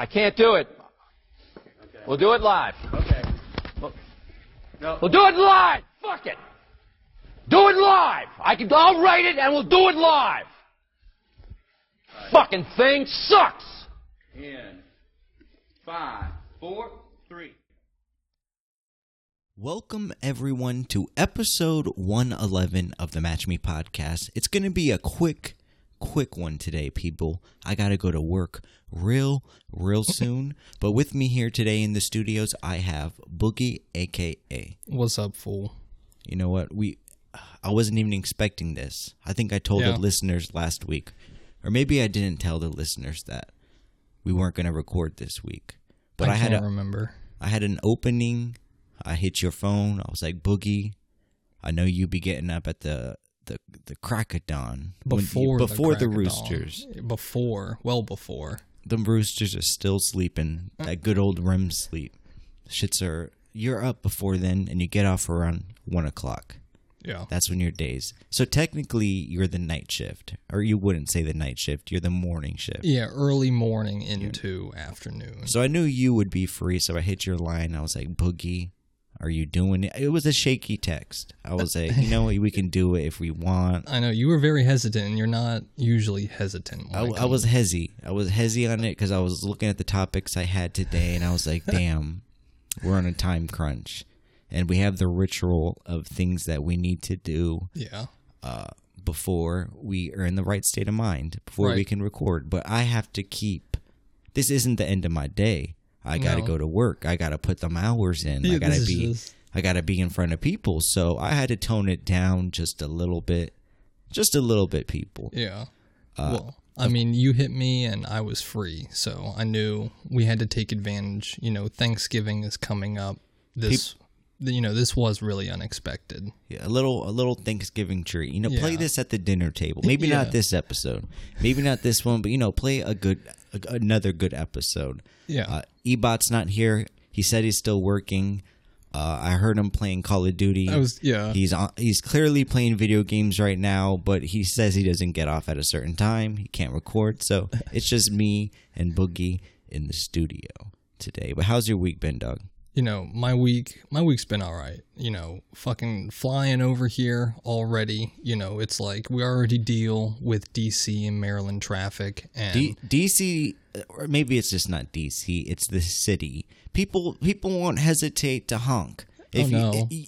I can't do it. We'll do it live. Okay. No. We'll do it live. Fuck it. Do it live. I can. I'll write it and we'll do it live. Fucking thing sucks. In five, four, three. Welcome, everyone, to episode 111 of the Match Me podcast. It's going to be a quick, quick one today, people. I got to go to work real, real soon. but with me here today in the studios, I have Boogie, aka. What's up, fool? You know what? We, I wasn't even expecting this. I think I told Yeah. the listeners last week, or maybe I didn't tell the listeners that we weren't going to record this week. But I, I, had a, remember. I had an opening. I hit your phone. I was like, Boogie, I know you be getting up at the the the crack of dawn when Before before the, dawn. roosters. Before, well before. The roosters are still sleeping. That good old REM sleep. Shits are. You're up before then, and you get off around one o'clock. Yeah. That's when your days. So technically, you're the night shift, or you wouldn't say the night shift. You're the morning shift. Yeah, early morning into afternoon. So I knew you would be free, so I hit your line. I was like, Boogie, are you doing it? It was a shaky text. I was like, you know we can do it if we want. I know you were very hesitant, and you're not usually hesitant. I, I was hezzy. I was hezzy on it because I was looking at the topics I had today, and I was like, damn, we're on a time crunch. And we have the ritual of things that we need to do Yeah. uh, before we are in the right state of mind, before we can record. But I have to keep. This isn't the end of my day. I got to No. go to work. I got to put them hours in. Yeah, I got to be. just- I got to be in front of people. So I had to tone it down just a little bit, just a little bit, people. Yeah. Uh, well, I mean, you hit me, and I was free, so I knew we had to take advantage. You know, Thanksgiving is coming up. This, you know, this was really unexpected. Yeah, a little, a little Thanksgiving treat. You know, play this at the dinner table. Maybe Yeah. not this episode. Maybe not this one, but you know, play a good, a, another good episode. Yeah. Uh, Ebot's not here. He said he's still working. Uh, I heard him playing Call of Duty. I was- yeah. He's on, he's clearly playing video games right now, but he says he doesn't get off at a certain time. He can't record, so it's just me and Boogie in the studio today. But how's your week been, Doug? You know, my week my week's been all right. You know, fucking flying over here already. You know, it's like we already deal with DC and Maryland traffic, and D- DC, or maybe it's just not DC. It's the city. People people won't hesitate to honk oh, if Oh, no. you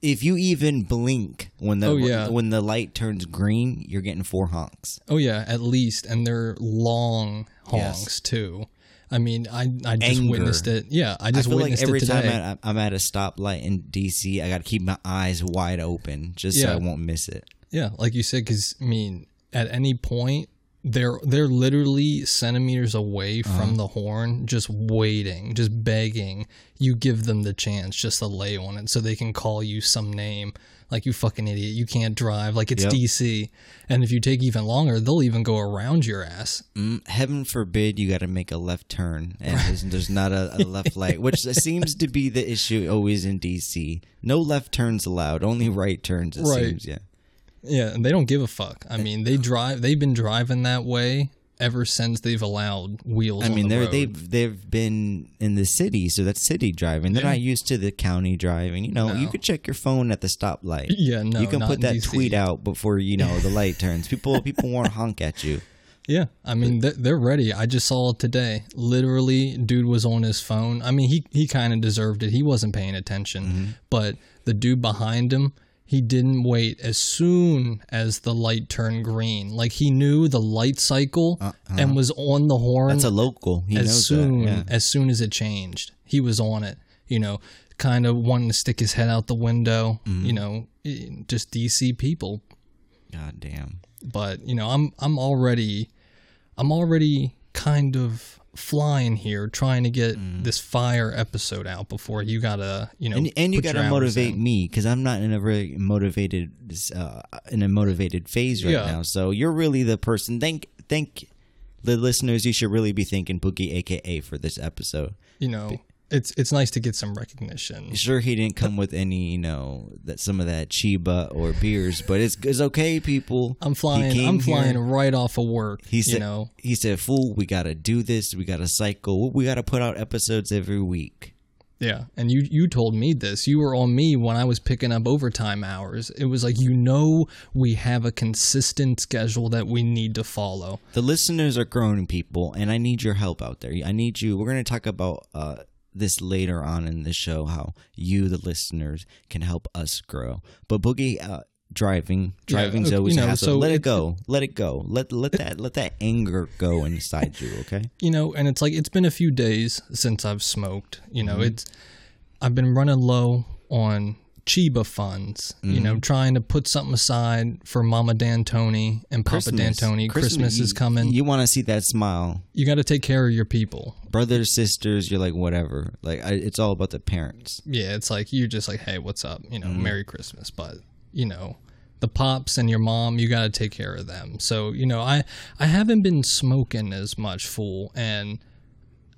if you even blink when the Oh, yeah. when the light turns green. You're getting four honks. oh yeah, at least, and they're long Yes. honks too. I mean, I I just Anger. witnessed it. Yeah, I I just feel like witnessed every it time today. I'm at, I'm at a stoplight in DC, I got to keep my eyes wide open just so I won't miss it. Yeah, like you said, because I mean, at any point they're they're literally centimeters away Uh-huh. from the horn, just waiting, just begging you give them the chance just to lay on it, so they can call you some name like you fucking idiot, you can't drive, like it's Yep. DC, and if you take even longer, they'll even go around your ass. Mm, heaven forbid you got to make a left turn and there's, there's not a, a left light, which seems to be the issue always in DC. No left turns allowed, only right turns. It Right. seems, yeah. Yeah, and they don't give a fuck. I mean, they drive. They've been driving that way ever since they've allowed wheels. I on mean, the they're road. they've they've been in the city, so that's city driving. They're Yeah. not used to the county driving. You know, you No. could check your phone at the stoplight. Yeah, no, you can put that DC. tweet out before you know the light turns. People people won't honk at you. Yeah, I mean they're, they're ready. I just saw it today. Literally, dude was on his phone. I mean, he he kind of deserved it. He wasn't paying attention, Mm-hmm. but the dude behind him, he didn't wait as soon as the light turned green. Like he knew the light cycle and was on the horn That's a local. He as knows soon that. Yeah. as soon as it changed. He was on it. You know, kind of wanting to stick his head out the window. Mm-hmm. You know, eh, just DC people God damn. but you know i'm i'm already i'm already kind of flying here trying to get this fire episode out before you gotta you know Mm. And, and you gotta motivate me because I'm not in a very motivated uh, in a motivated phase right Yeah. now. So you're really the person. Thank thank the listeners. You should really be thanking Boogie, aka, for this episode. you know it's it's nice to get some recognition. Sure, he didn't come with any, you know, that some of that chiba or beers, but it's it's okay, people. I'm flying. I'm here, flying right off of work. He said, you know, he said, "Fool, we gotta do this. We gotta cycle. We gotta put out episodes every week." Yeah, and you you told me this. You were on me when I was picking up overtime hours. It was like you know we have a consistent schedule that we need to follow. The listeners are growing people, and I need your help out there. I need you. We're going to talk about uh, this later on in the show, how you, the listeners, can help us grow. But Boogie, uh, driving, driving's okay, always you a know, hassle. so let it go. Let it go. Let let that let that anger go inside you. Okay. You know, and it's like it's been a few days since I've smoked. You Mm-hmm. know, it's I've been running low on Chiba funds. You know, Mm-hmm. trying to put something aside for Mama D'Antoni and Papa D'Antoni. Christmas, is coming. You, You, want to see that smile, You got to take care of your people. brothers, sisters. You're like whatever. Like I, it's all about the parents. Yeah, it's like you're just like, hey, what's up? You know, Mm-hmm. Merry Christmas. But you know, the pops and your mom, you got to take care of them. So you know, I I haven't been smoking as much, fool, and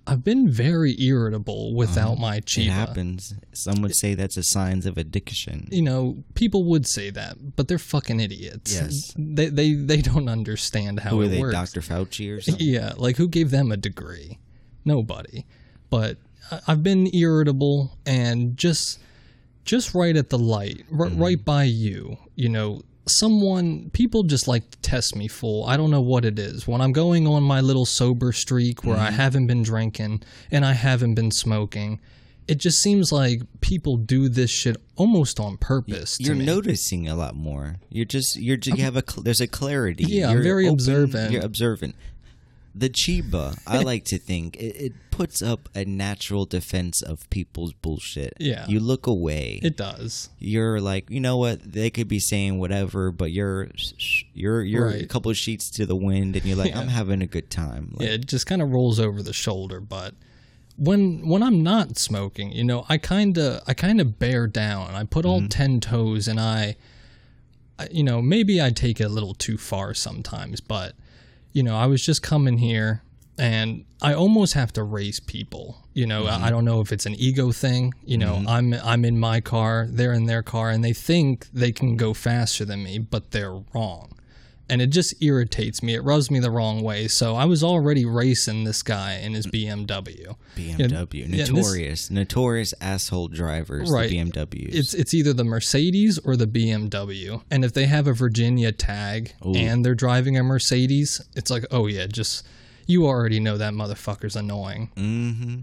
I've been very irritable without my Uh-huh. It happens. Some would say that's a signs of addiction. You know, people would say that, but they're fucking idiots. Yes. they they they don't understand how Who are it they, works. Dr. Fauci or something? Yeah, like who gave them a degree? Nobody. But I've been irritable and just just right at the light, r- right by you. You know, someone people just like to test me full. I don't know what it is. When I'm going on my little sober streak where I mm-hmm. haven't been drinking and I haven't been smoking, it just seems like people do this shit almost on purpose. You're noticing a lot more. You're just you're ju- you have a there's a clarity. Yeah, I'm You're very open, observant. You're observant. The Chiba, I like to think it, it puts up a natural defense of people's bullshit. Yeah. you look away. It does. you're like, you know what? They could be saying whatever, but you're you're you're a couple of sheets to the wind, and you're like, Yeah. I'm having a good time. Like, Yeah, it just kind of rolls over the shoulder. But when when I'm not smoking, you know, I kind of I kind of bear down. I put all mm-hmm. ten toes, and I, I, you know, maybe I take it a little too far sometimes. But you know, I was just coming here, and I almost have to race people. You know, I I don't know if it's an ego thing. You know, mm-hmm. I'm I'm in my car, they're in their car, and they think they can go faster than me, but they're wrong and it just irritates me. It rubs me the wrong way. So I was already racing this guy in his BMW. BMW, Yeah, this- notorious, notorious asshole drivers. Right. The BMWs. It's it's either the Mercedes or the BMW. And if they have a Virginia tag and they're driving a Mercedes, it's like, oh yeah, just you already know that motherfucker's annoying. mm-hmm.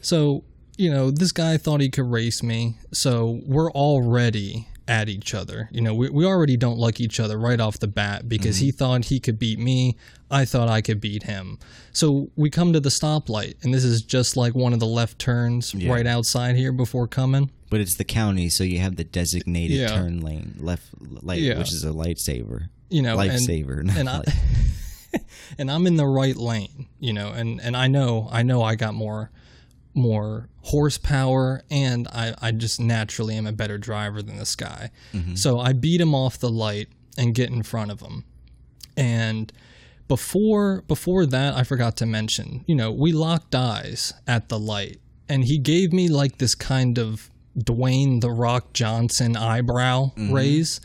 So, you know, this guy thought he could race me. So we're already at each other. You know, we, we already don't like each other right off the bat because he mm-hmm. thought he could beat me. I thought I could beat him. So we come to the stoplight, and this is just like one of the left turns right outside here before coming. But it's the county, so you have the designated Yeah. turn lane, left light, Yeah. which is a lightsaver. You know, and- Lifesaver. not and I, and I'm in the right lane, you know, and, and I know I know I got more more horsepower and I, I just naturally am a better driver than this guy. Mm-hmm. So I beat him off the light and get in front of him. And before before that I forgot to mention, you know, we locked eyes at the light and he gave me like this kind of Dwayne the Rock Johnson eyebrow mm-hmm. raise.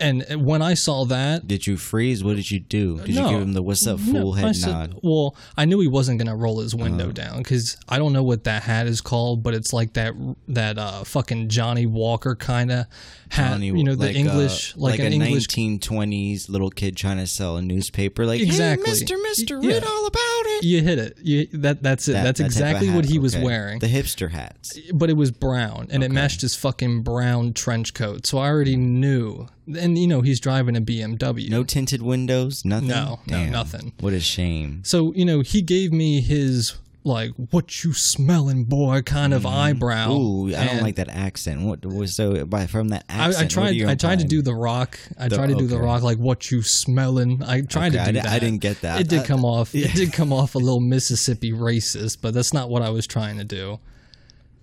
And when I saw that, did you freeze? What did you do? Did No. you give him the "What's up, no, fool" I head said- nod? Well, I knew he wasn't going to roll his window Uh-huh. down because I don't know what that hat is called, but it's like that that uh, fucking Johnny Walker kind of hat. Johnny, you know, the like, English, uh, like, a an English. 1920s little kid trying to sell a newspaper. Like, Exactly. hey, Mister, Mister, yeah. read all about it. You hit it. You, that that's it. That- that's that exactly what hat, he was wearing. The hipster hats. but it was brown and it matched his fucking brown trench coat. So I already knew. And you know, he's driving a BMW. No tinted windows. Nothing. No, no, nothing. What a shame. So, you know, he gave me his like what you smelling boy kind of eyebrow. Mm. Ooh, I don't like that accent. What was so by from that I, accent? I what tried. I tried to do the rock. I tried to do the rock like what you smelling. I tried Okay, to do di- that. I didn't get that. It did I- come off. It did come off a little Mississippi racist, but that's not what I was trying to do.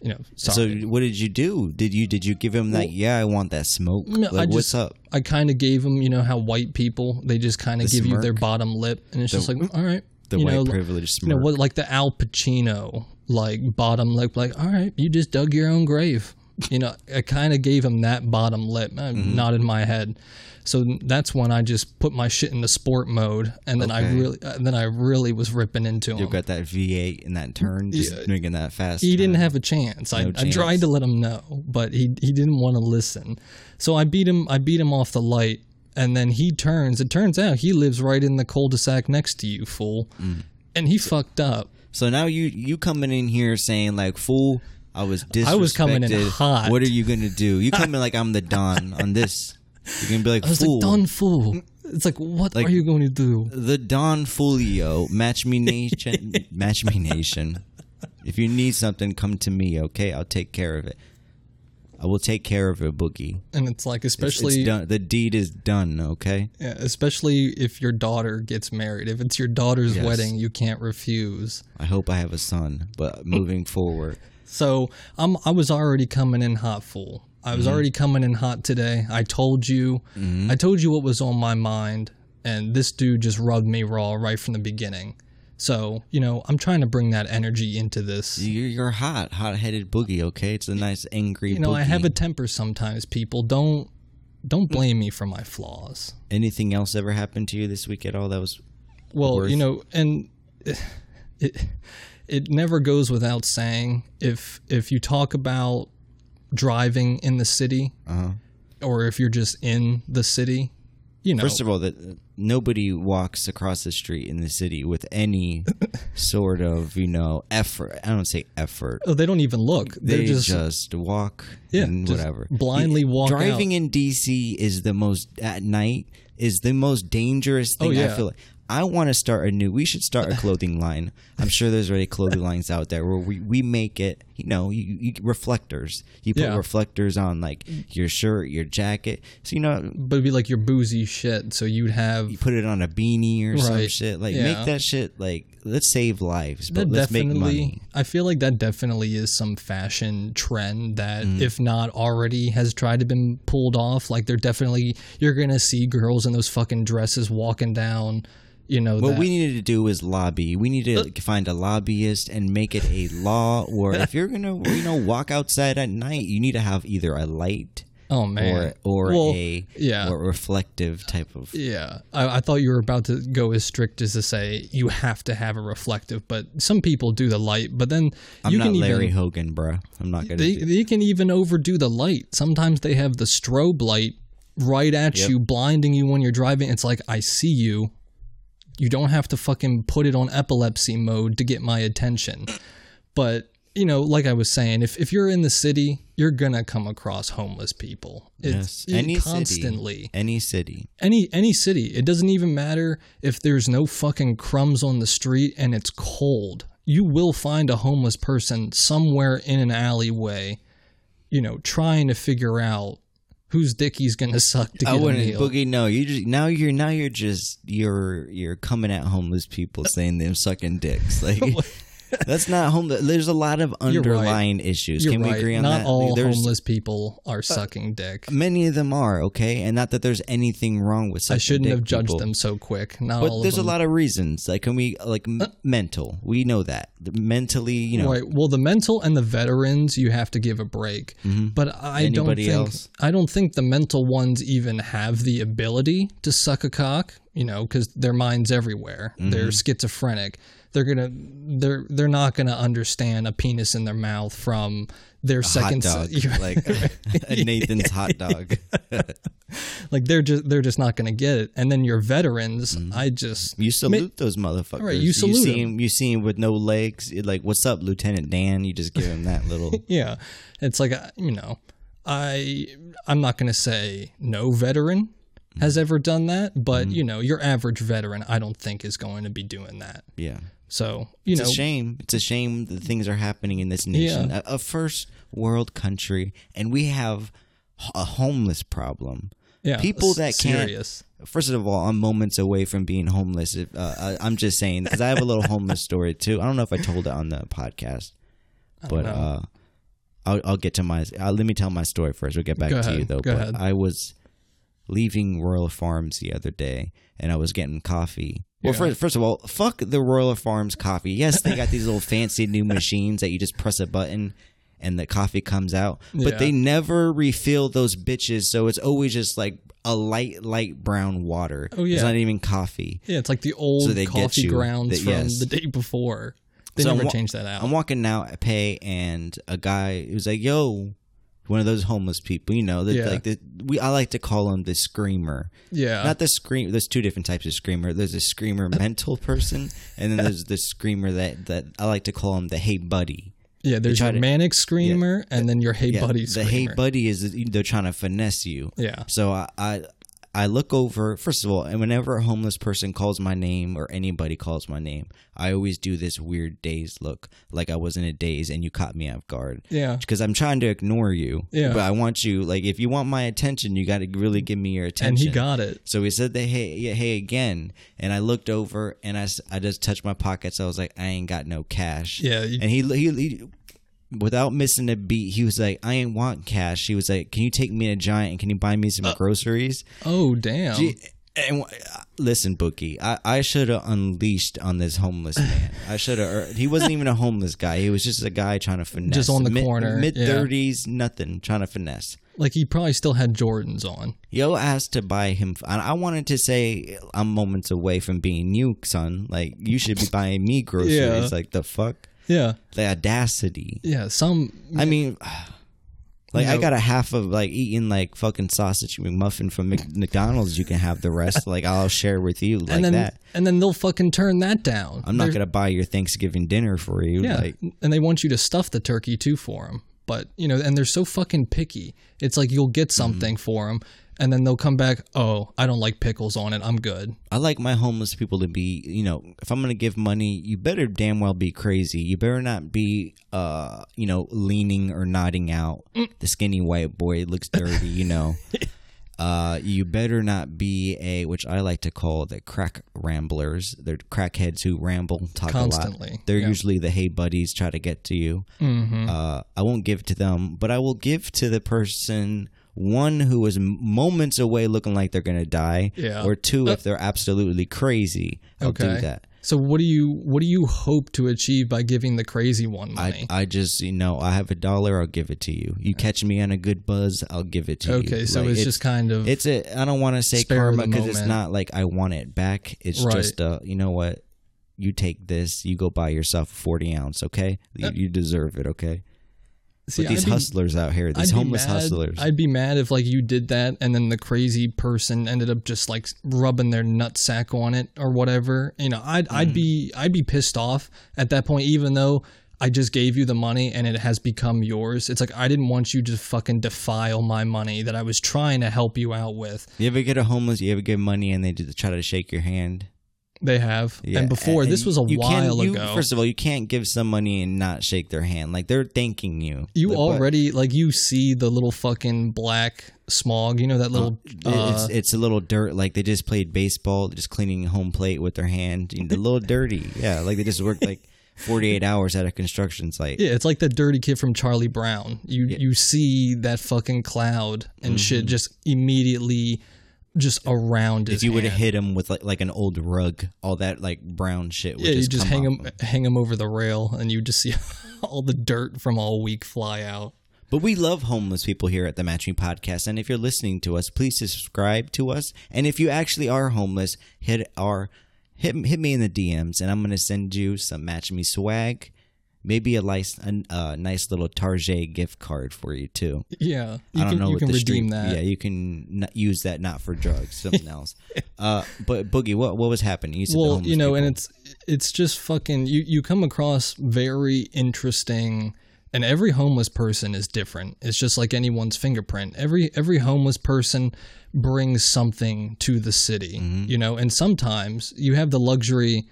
You know, So what did you do? Did you did you give him that? yeah, I want that smoke. No, like, I what's just, up? I kind of gave him, you know, how white people they just kind of The give you their bottom lip, and it's just like, all right, The you white know, privilege you know what like the Al Pacino like bottom lip like all right you just dug your own grave you know I kind of gave him that bottom lip uh, Mm-hmm. not in my head so that's when I just put my shit into sport mode and then I really uh, then I really was ripping into him You've got that V8 and that turn, just making that fast. he didn't have a chance. I, No I tried to let him know, but he he didn't want to listen. So I beat him. I beat him off the light, and then he turns. It turns out he lives right in the cul-de-sac next to you, fool. Mm. And he fucked up. So now you you coming in here saying like, "Fool, I was disrespected." I was coming in hot. What are you gonna do? You coming like I'm the Don on this? You're gonna be like, I was "Fool." like, "Done, fool." It's like, what Like- are you going to do? the Don Folio, Match Me Nation, Match Me Nation. If you need something, come to me. Okay, I'll take care of it. I will take care of it, Boogie. And it's like, especially, it's done. The deed is done. Okay. yeah, especially if your daughter gets married. If it's your daughter's Yes. wedding, you can't refuse. I hope I have a son, but moving forward, So I'm I was already coming in hot full. I was mm-hmm. already coming in hot today. I told you mm-hmm. I told you what was on my mind and this dude just rubbed me raw right from the beginning. So, you know, I'm trying to bring that energy into this. you're, you're hot, hot-headed Boogie. Okay, it's a nice angry. You know, I have a temper sometimes, people. Don't don't blame me for my flaws. Anything else ever happened to you this week at all? That was Well, worth- you know, and it it never goes without saying if if you talk about driving in the city Uh-huh. or if you're just in the city, you know, First of all, that uh, nobody walks across the street in the city with any sort of you know effort. I don't say effort. oh, they don't even look. They're They just, just, walk Yeah, and just whatever. blindly walk Driving in DC is the most at night is the most dangerous oh, thing. Oh, yeah. I feel like I want to start a new. We should start a clothing line. I'm sure there's already clothing lines out there where we, we make it. You know, you, you reflectors. You put Yeah. reflectors on like your shirt, your jacket. So you know, but it'd be like your boozy shit. So you'd have you put it on a beanie or some shit. Like Yeah. make that shit like let's save lives, but that let's make money. I feel like that definitely is some fashion trend that, Mm. if not already, has tried to been pulled off. Like they're definitely you're gonna see girls in those fucking dresses walking down. You know, What that, we needed to do is lobby. We need to find a lobbyist and make it a law. Or if you're gonna, you know, walk outside at night, you need to have either a light oh man, or or Well, a yeah. or reflective type of. Yeah, I, I thought you were about to go as strict as to say you have to have a reflective, but some people do the light. But then I'm you not can Larry even Hogan, bruh. I'm not gonna. they they can even overdo the light. Sometimes they have the strobe light right at Yep. you, blinding you when you're driving. It's like I see you. You don't have to fucking put it on epilepsy mode to get my attention. But you know, like I was saying, if if you're in the city, you're gonna come across homeless people. yes, It's any constantly city, any city. any any city it doesn't even matter if there's no fucking crumbs on the street and it's cold you will find a homeless person somewhere in an alleyway you know trying to figure out whose dick he's gonna suck to I get a wouldn't meal boogie. No, you just now you're now you're just you're you're coming at homeless people saying they're sucking dicks. Like that's not homeless. There's a lot of You're right. underlying issues. you're Can right we agree on not that? all there's- homeless people are sucking dick Many of them are okay, and not that there's anything wrong with. i shouldn't have judged people. them so quick not But there's a lot of reasons. Like, can we like m- uh. mental? We know that mentally, you know, Right. Well, the mental and the veterans, you have to give a break. Mm-hmm. But I don't think else? I don't think the mental ones even have the ability to suck a cock. You know, because their mind's everywhere. Mm-hmm. They're schizophrenic. They're gonna they're they're not gonna understand a penis in their mouth from their hot second dog, se- like a Nathan's hot dog. like they're just they're just not gonna get it. And then your veterans, I just You salute those motherfuckers. Right, you salute see 'em. him. You see him with no legs. Like, what's up, Lieutenant Dan? You just give him that little. yeah it's like uh, you know i i'm not going to say no veteran has ever done that but Mm-hmm. you know your average veteran i don't think is going to be doing that yeah. So you It's know a shame. It's a shame that things are happening in this nation, Yeah. a, a first world country, and we have a homeless problem. yeah people that can't- First of all, I'm moments away from being homeless. If, uh, I, I'm just saying because I have a little homeless story too. I don't know if I told it on the podcast, but uh, I'll, I'll get to my. Uh, let me tell my story first. We'll get back Go to you though. go but ahead. I was leaving Royal Farms the other day, and I was getting coffee, Well, Yeah. first, first of all, fuck the Royal Farms coffee. Yes, they got these little fancy new machines that you just press a button and the coffee comes out, but Yeah. they never refill those bitches, so it's always just like a light, light brown water. Oh, yeah, it's not even coffee. Yeah, it's like the old So they get coffee you grounds that- from yes. the day before. They So never wa- changed that out. I'm walking now at Pay, and a guy was like, "Yo." One of those homeless people, you know, that Yeah. like the, we. I like to call him the screamer. yeah, Not the scream. There's two different types of screamer. There's a screamer mental person, and then there's the screamer that that I like to call him the hey buddy. yeah. There's your to- manic screamer, and then your hey Yeah, buddy the screamer. hey buddy is they're trying to finesse you. Yeah. So I, I I look over first of all, and whenever a homeless person calls my name or anybody calls my name, I always do this weird dazed look, like I was in a daze and you caught me off guard. Yeah. Because I'm trying to ignore you. Yeah. But I want you, like, if you want my attention, you got to really give me your attention. and he got it. So he said the hey, yeah, hey again, and I looked over and I, I just touched my pockets. I was like, I ain't got no cash. Yeah, you- and he, he he without missing a beat, he was like, I ain't want cash. He was like, Can you take me to Giant and can you buy me some uh, groceries? Oh damn. Gee, And w- listen, Boogie, I, I should have unleashed on this homeless man. I should have. He wasn't even a homeless guy. He was just a guy trying to finesse. Just on the Mid- corner, mid yeah. thirties, nothing, trying to finesse. like he probably still had Jordans on. Yo asked to buy him. And I wanted to say uh, I'm moments away from being you, son. Like you should be buying me groceries. Yeah. Like the fuck, Yeah. the audacity. Yeah. Some. I mean, like You I got a half of like eating like fucking sausage McMuffin from McDonald's. You can have the rest. Like I'll share with you like and then that. and then they'll fucking turn that down. I'm not They're- gonna buy your Thanksgiving dinner for you. Yeah, Like and they want you to stuff the turkey too for them. But you know, and they're so fucking picky. It's like you'll get Mm-hmm. something for them, and then they'll come back. Oh, I don't like pickles on it. I'm good. I like my homeless people to be, you know, if I'm gonna give money, you better damn well be crazy. You better not be, uh, you know, leaning or nodding out. The skinny white boy looks dirty, you know. Uh, you better not be a, which I like to call the crack ramblers. They're crackheads who ramble, talk a lot. They're yeah. usually the hey buddies, try to get to you. Mm-hmm. Uh, I won't give to them, but I will give to the person one who is moments away looking like they're gonna die, Yeah. or two if they're absolutely crazy. I'll Okay. do that. So what do you what do you hope to achieve by giving the crazy one money? I, I just you know I have a dollar, I'll give it to you. You catch me on a good buzz, I'll give it to you. okay, so Like, it's, just kind of it's a I don't want to say karma because it's not like I want it back. It's Right. just a you know what. You take this. You go buy yourself a forty ounce. Okay, you, Uh, you deserve it. Okay, see, but these be- hustlers out here, these I'd homeless mad- hustlers. I'd be mad if like you did that and then the crazy person ended up just like rubbing their nutsack on it or whatever. You know, I'd Mm. I'd be I'd be pissed off at that point, even though I just gave you the money and it has become yours. It's like I didn't want you to fucking defile my money that I was trying to help you out with. You ever get a homeless? You ever give money and they just try to shake your hand? They have. Yeah, and before this was a while you- ago. First of all, you can't give some money and not shake their hand. Like they're thanking you. you Like, already like you see the little fucking black smog, you know that little uh, it's it's a little dirt. Like they just played baseball, just cleaning home plate with their hand. You know, a little dirty. Yeah, like they just worked like forty eight hours at a construction site. Yeah, it's like that dirty kid from Charlie Brown. You you see that fucking cloud and shit just immediately just around his If you would have hit him with like like an old rug, all that like brown shit would yeah, you just, just come hang off him hang him over the rail, and you just see all the dirt from all week fly out. But we love homeless people here at the Match Me Podcast. And if you're listening to us, please subscribe to us. And if you actually are homeless, hit our hit, hit me in the DMs and I'm gonna send you some Match Me swag. Maybe a nice a, nice little Target gift card for you too. Yeah, you I don't can know you what can the redeem street, that. Yeah, you can n- use that not for drugs, something else. Uh, but Boogie, what what was happening? You said well you know and it's it's just fucking you you come across very interesting and every homeless person is different it's just like anyone's fingerprint every every homeless person brings something to the city Mm-hmm. you know and sometimes you have the luxury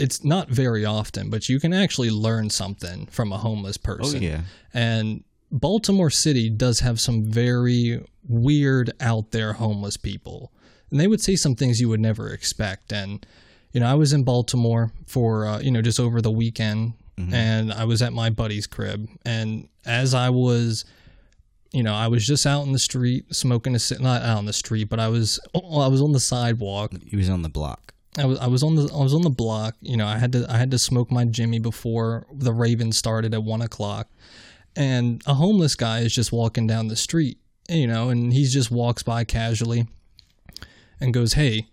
it's not very often but you can actually learn something from a homeless person. oh person yeah, and Baltimore City does have some very weird out there homeless people. And they would say some things you would never expect. And, you know, I was in Baltimore for, uh, you know, just over the weekend and I was at my buddy's crib. And as I was, you know, I was just out in the street smoking a, not out on the street, but I was, Oh, I was on the sidewalk he was on the block. I was I was on the I was on the block. You know, I had to I had to smoke my Jimmy before the Ravens started at one o'clock, and a homeless guy is just walking down the street. You know, and he just walks by casually, and goes, "Hey,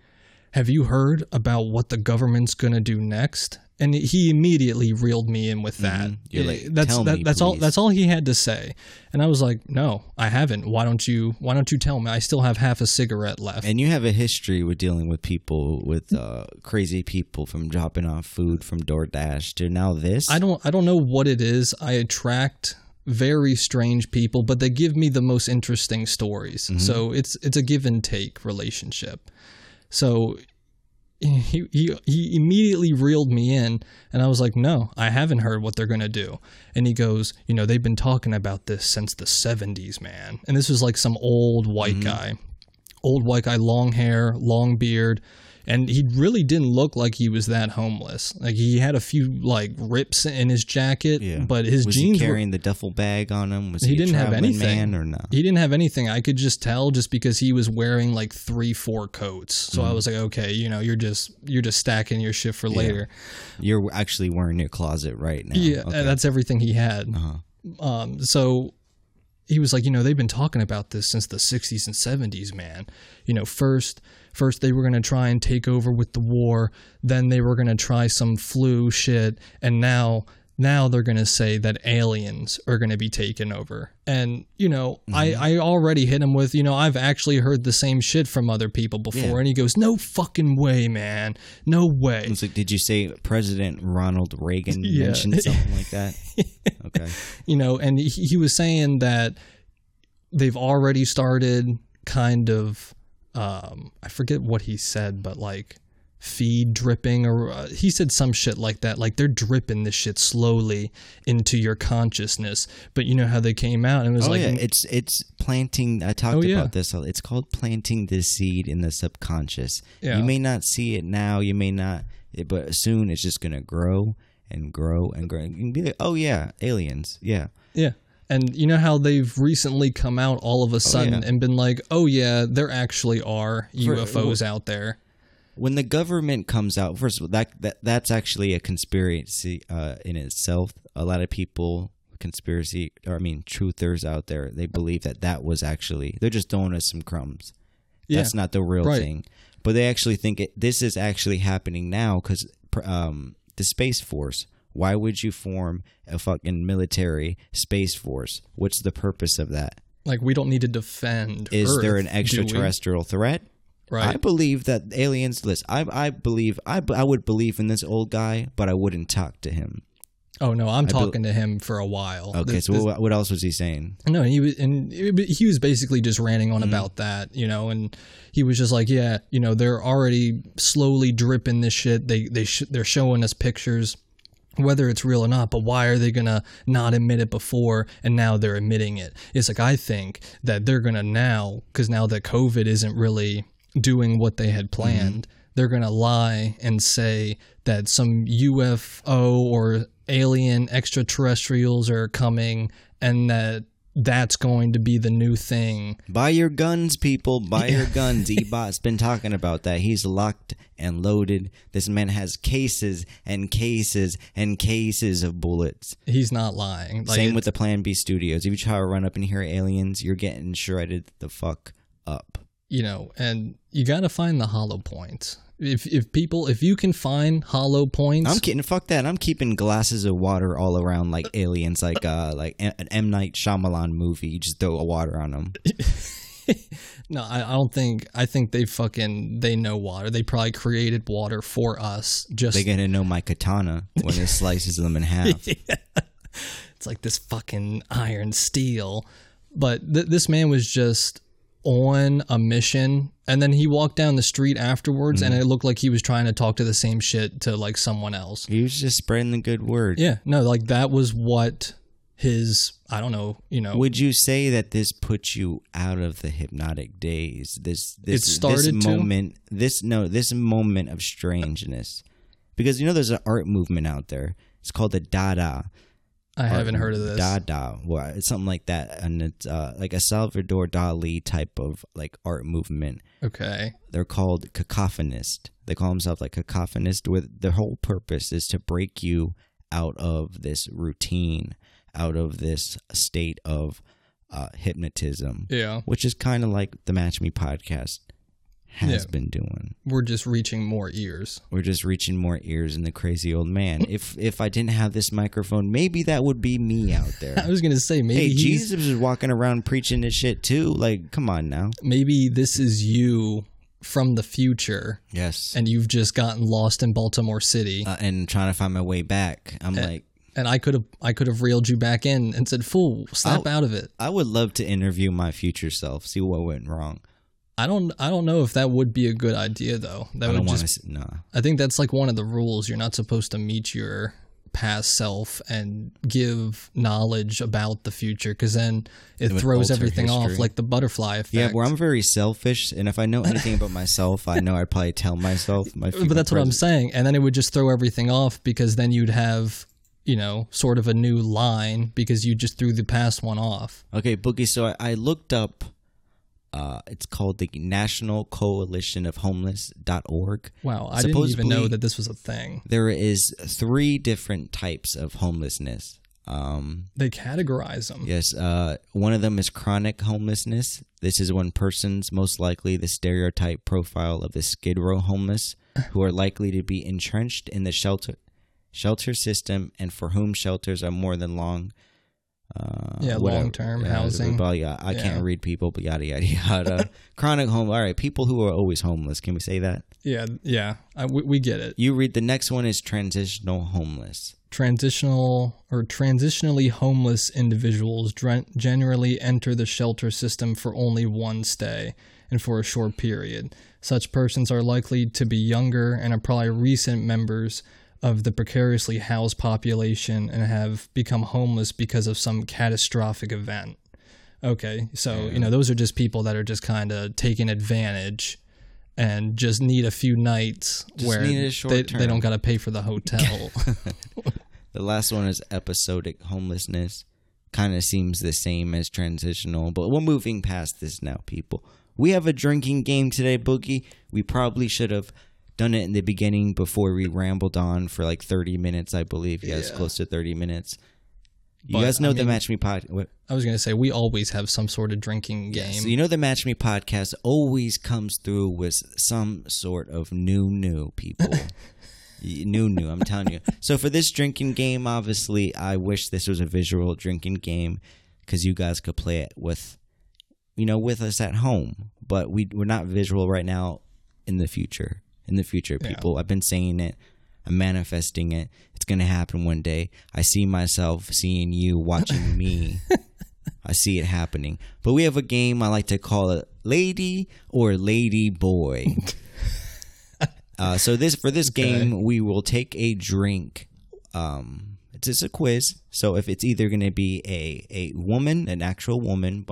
have you heard about what the government's gonna do next?" And he immediately reeled me in with that. Mhm. You're like, that's "Tell that, me, that's all that's all he had to say. And I was like, "No, I haven't. Why don't you Why don't you tell me? I still have half a cigarette left." And you have a history with dealing with people, with uh, crazy people, from dropping off food from DoorDash to now this. I don't I don't know what it is. I attract very strange people, but they give me the most interesting stories. Mm-hmm. So it's it's a give and take relationship. So he, he he immediately reeled me in and I was like, "No, I haven't heard what they're going to do." And he goes, "You know, they've been talking about this since the 70s, man." And this was like some old white Mm-hmm. guy. Old white guy, long hair, long beard, and he really didn't look like he was that homeless. Like he had a few like rips in his jacket, Yeah. but his was jeans he were, carrying the duffel bag on him? Was he he, didn't have anything man or no? He didn't have anything. I could just tell just because he was wearing like three, four coats. So Mm-hmm. I was like, okay, you know, you're just you're just stacking your shit for later. You're actually wearing your closet right now. Yeah, Okay. that's everything he had. Uh-huh. Um, so he was like, you know, they've been talking about this since the 60s and 70s, man. You know, first first they were going to try and take over with the war, then they were going to try some flu shit, and now now they're going to say that aliens are going to be taken over. And, you know, I, mm-hmm. I already hit him with, you know, I've actually heard the same shit from other people before. Yeah. And he goes, no fucking way, man. No way. It's like, did you say President Ronald Reagan Yeah. mentioned something like that? Okay. you know, and he, he was saying that they've already started kind of, um, I forget what he said, but like feed dripping or uh, he said some shit like that like they're dripping this shit slowly into your consciousness but you know how they came out and it was oh like yeah, it's it's planting. I talked Oh, yeah. about this. It's called planting the seed in the subconscious. Yeah. You may not see it now. You may not, but soon it's just gonna grow and grow and grow. You can be like, oh yeah, aliens. Yeah. Yeah. And you know how they've recently come out all of a sudden Oh, yeah. and been like, oh, yeah, there actually are For- UFOs out there. when the government comes out first of all that, that that's actually a conspiracy uh, in itself a lot of people conspiracy or i mean truthers out there they believe that that was actually they're just throwing us some crumbs Yeah. that's not the real Right. thing but they actually think it, this is actually happening now because um, the space force why would you form a fucking military space force what's the purpose of that Like, we don't need to defend. is there an extraterrestrial threat Right. I believe that aliens. Listen, I I believe I, I would believe in this old guy, but I wouldn't talk to him. Oh no, I'm bel- talking to him for a while. Okay, This- so this- what, else was he saying? no, he was and he was basically just ranting on mm-hmm. about that, you know, and he was just like, yeah, you know, they're already slowly dripping this shit. They they sh- they're showing us pictures whether it's real or not, but why are they gonna not admit it before and now they're admitting it? It's like I think that they're gonna now, because now that COVID isn't really doing what they had mm-hmm. planned, they're gonna lie and say that some UFO or alien extraterrestrials are coming and that that's going to be the new thing. Buy your guns, people. Buy your guns. Ebot's been talking about that. He's locked and loaded. This man has cases and cases and cases of bullets. He's not lying. Like, Same with the Plan B studios. If you try to run up and hear aliens, you're getting shredded the fuck up. you know, and you got to find the hollow points. If if people if you can find hollow points, I'm kidding. Fuck that. I'm keeping glasses of water all around like aliens, like uh, like an M Night Shyamalan movie. You just throw a water on them. no, I, I don't think I think they fucking they know water. They probably created water for us. Just They're gonna know my katana when it slices them in half. it's like this fucking iron steel. But th- this man was just on a mission, and then he walked down the street afterwards, and mm-hmm. it looked like he was trying to talk to the same shit to like someone else. He was just spreading the good word. Yeah, no, like that was what his I don't know, you know. Would you say that this puts you out of the hypnotic days? This this this to? moment this no this moment of strangeness. Because you know there's an art movement out there. It's called the Dada I haven't heard of this. Dada, well, it's something like that, and it's uh, like a Salvador Dali type of like art movement. Okay. They're called cacophonist. They call themselves like cacophonist. With their whole purpose is to break you out of this routine, out of this state of uh, hypnotism, Yeah. which is kind of like the Match Me podcast has Yeah. been doing. We're just reaching more ears. We're just reaching more ears in the crazy old man. if if I didn't have this microphone, maybe that would be me out there. I was gonna say maybe hey, Jesus is walking around preaching this shit too. Like, come on now. maybe this is you from the future, Yes. and you've just gotten lost in Baltimore City, uh, and trying to find my way back. I'm like, and I could have I could have reeled you back in and said, "Fool, snap out of it." I would love to interview my future self, see what went wrong. I don't I don't know if that would be a good idea though. That I would just to. Nah. I think that's like one of the rules. You're not supposed to meet your past self and give knowledge about the future because then it would throws everything off like the butterfly effect. Yeah, where I'm very selfish, and if I know anything about myself, I know I'd probably tell myself. My but that's what I'm saying. And then it would just throw everything off because then you'd have, you know, sort of a new line because you just threw the past one off. Okay, Boogie. So I, I looked up. Uh, it's called the National Coalition of Homeless.org. Wow, I didn't even know that this was a thing. There is three different types of homelessness. Um, They categorize them. Yes, uh, one of them is chronic homelessness. This is when persons, most likely the stereotype profile of the Skid Row homeless, who are likely to be entrenched in the shelter shelter system and for whom shelters are more than long. Uh, Yeah, long-term Yeah, housing. well, yeah, I Yeah. can't read people, but yada yada yada. chronic home. All right, people who are always homeless. Can we say that? Yeah, yeah, I, we, we get it. You read the next one is transitional homeless. Transitional or transitionally homeless individuals generally enter the shelter system for only one stay and for a short period. Such persons are likely to be younger and are probably recent members of the precariously housed population and have become homeless because of some catastrophic event. Okay, so you know those are just people that are just kind of taking advantage and just need a few nights Just where they, they don't got to pay for the hotel. The last one is episodic homelessness. Kind of seems the same as transitional, but we're moving past this now, people. We have a drinking game today, Boogie. We probably should have done it in the beginning before we rambled on for like 30 minutes, I believe. Yes, close to 30 minutes. You But, guys know I the mean- Match Me pod. What? I was gonna say we always have some sort of drinking game. So you know the Match Me podcast always comes through with some sort of new new people. New new, I'm telling you. So for this drinking game, obviously, I wish this was a visual drinking game because you guys could play it with, you know, with us at home. But we we're not visual right now. In the future, in the future, Yeah. people. I've been saying it. I'm manifesting it. It's gonna happen one day. I see myself seeing you watching me. I see it happening. But we have a game I like to call it Lady or Lady Boy. uh, so this for this game, we will take a drink. Um, it's just a quiz. So if it's either going to be a a woman, an actual woman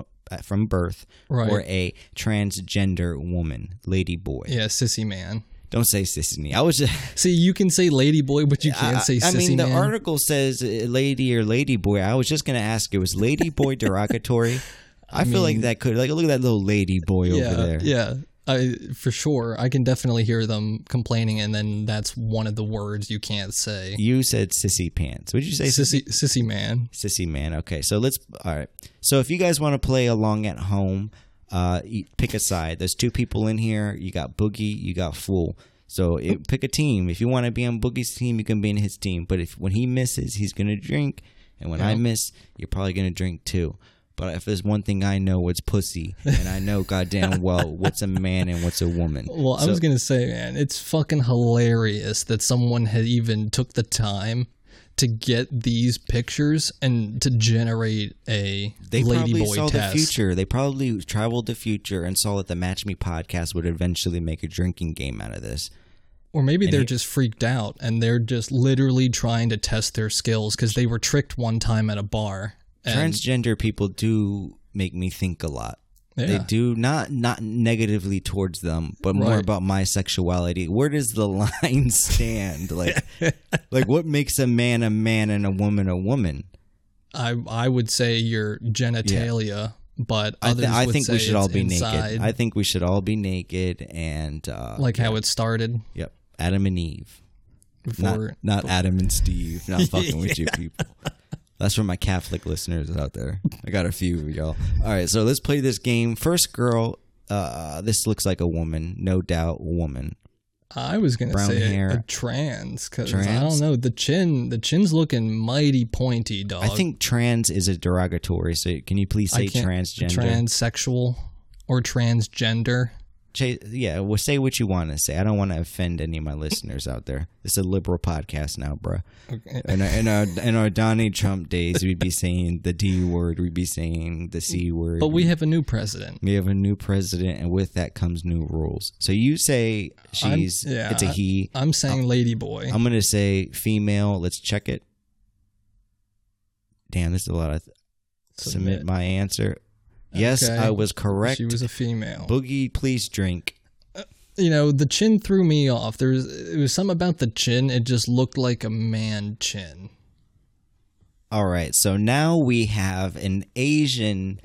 from birth, Right. or a transgender woman, lady boy. yeah, sissy man. Don't say sissy. I was just. See, you can say lady boy, but you can't I, say I mean, the man. article says uh, lady or lady boy. I was just gonna ask. It was lady boy derogatory. I, feel like that could like look at that little lady boy yeah, over there. yeah. I for sure. I can definitely hear them complaining, and then that's one of the words you can't say. You said sissy pants. Would you say? Sissy, sissy man. Sissy man. Okay, so let's. All right. So if you guys want to play along at home, uh, pick a side. There's two people in here. You got Boogie. You got Fool. So it, pick a team. If you want to be on Boogie's team, you can be in his team. But if when he misses, he's gonna drink, and when I miss, you're probably gonna drink too. But if there's one thing I know, it's pussy, and I know goddamn well what's a man and what's a woman. Well, I was gonna say, man, it's fucking hilarious that someone had even took the time to get these pictures and to generate a They lady probably boy saw test. the future. They probably traveled the future and saw that the Match Me podcast would eventually make a drinking game out of this. Or maybe they're he- just freaked out and they're just literally trying to test their skills because they were tricked one time at a bar. And, Transgender people do make me think a lot. They do not not negatively towards them, but more Right. about my sexuality. Where does the line stand? Like, like what makes a man a man and a woman a woman? I I would say your genitalia, but I, th- I think we should all be inside, naked. I think we should all be naked and uh, like how it started yep, Adam and Eve, not before. not Adam and Steve. Not fucking with you people. That's for my Catholic listeners out there. I got a few of y'all. All right, so let's play this game. First girl. Uh, this looks like a woman, no doubt, woman. I was gonna brown say a- hair. a trans because I don't know the chin. The chin's looking mighty pointy, dog. I think trans is a derogatory. So can you please say transgender? transsexual, or transgender. Yeah, well, say what you want to say. I don't want to offend any of my listeners out there. It's a liberal podcast now, bro. Okay. In our, in our in our Donald Trump days, we'd be saying the D word, we'd be saying the C word. But we have a new president. we have a new president, and with that comes new rules. So you say she's yeah, it's a he. I'm saying lady boy. I'm gonna say female. Let's check it. Damn, this is a lot of submit, my answer. Yes, Okay. I was correct. She was a female. Boogie, please drink. you know, the chin threw me off. There was it was something about the chin. It just looked like a man chin. All right, so now we have an Asian.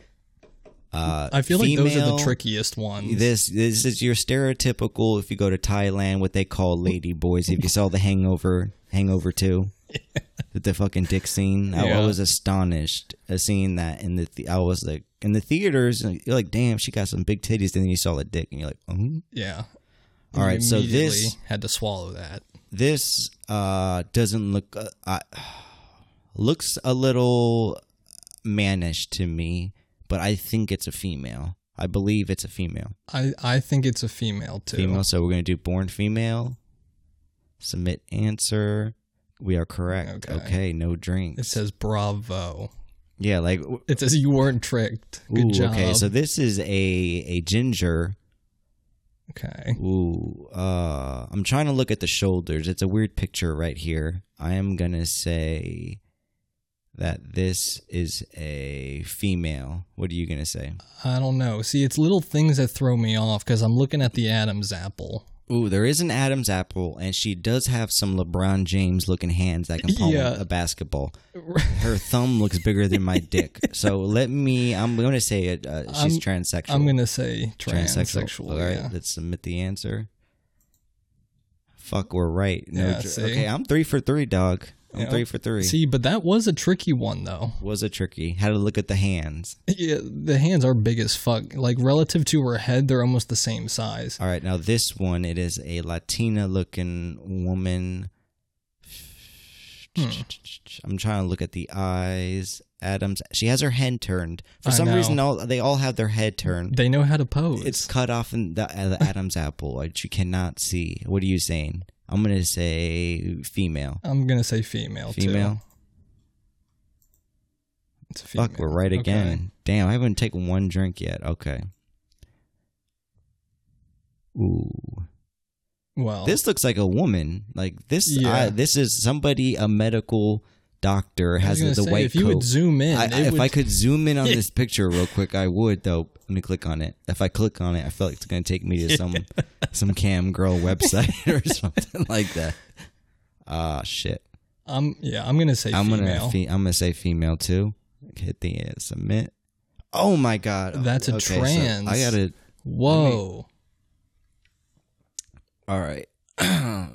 Uh, I feel like those are the trickiest ones. This this is your stereotypical. If you go to Thailand, what they call lady boys. If you saw the Hangover, Hangover Two, with the fucking dick scene, I, I was astonished uh, seeing that in. The I was like in the theaters. You're like, damn, she got some big titties. And Then you saw the dick, and you're like, oh. yeah. All right, so this- had to swallow that. This uh doesn't look. Uh, uh, looks a little mannish to me, but I think it's a female. I believe it's a female. I I think it's a female too. Female. So we're gonna do born female. Submit answer. We are correct. Okay. Okay. no drinks. It says bravo. Yeah, like It says you weren't tricked. Good job. okay. So this is a a ginger. okay. Ooh, uh, I'm trying to look at the shoulders. It's a weird picture right here. I am gonna say that this is a female. What are you gonna say? I don't know. See, it's little things that throw me off because I'm looking at the Adam's apple. Ooh, there is an Adam's apple, and she does have some LeBron James looking hands that can palm Yeah. a basketball. Her thumb looks bigger than my dick. So let me. I'm going to say it. Uh, she's I'm- transsexual. I'm gonna say transsexual. All right, yeah. let's submit the answer. Fuck, we're right. No, Yeah, okay, I'm three for three, dog. I'm Yeah. three for three. See, but that was a tricky one though. Was a tricky. Had to look at the hands. Yeah, the hands are big as fuck. Like relative to her head, they're almost the same size. All right, now this one, it is a Latina looking woman. Hmm. I'm trying to look at the eyes. Adams. She has her head turned. For I some know. reason, all they all have their head turned. They know how to pose. It's cut off in the, uh, the Adam's apple. Like, you cannot see. What are you saying? I'm gonna say female. I'm gonna say female. Female. Too. It's a female. Fuck, we're right Okay. again. Damn, I haven't taken one drink yet. Okay. Ooh. Well, This looks like a woman. Like this. Yeah. I, this is somebody, a medical doctor, has the say, white if you coat. would zoom in, I, I- if would, I could zoom in on this picture real quick, I would. Though, let me click on it. If I click on it, I feel like it's going to take me to some some cam girl website or something like that. Ah, shit. I'm yeah, I'm gonna say I'm female. gonna fe- I'm gonna say female too. Hit the uh, submit. Oh my god, That's a so trans. I gotta. Whoa. All right.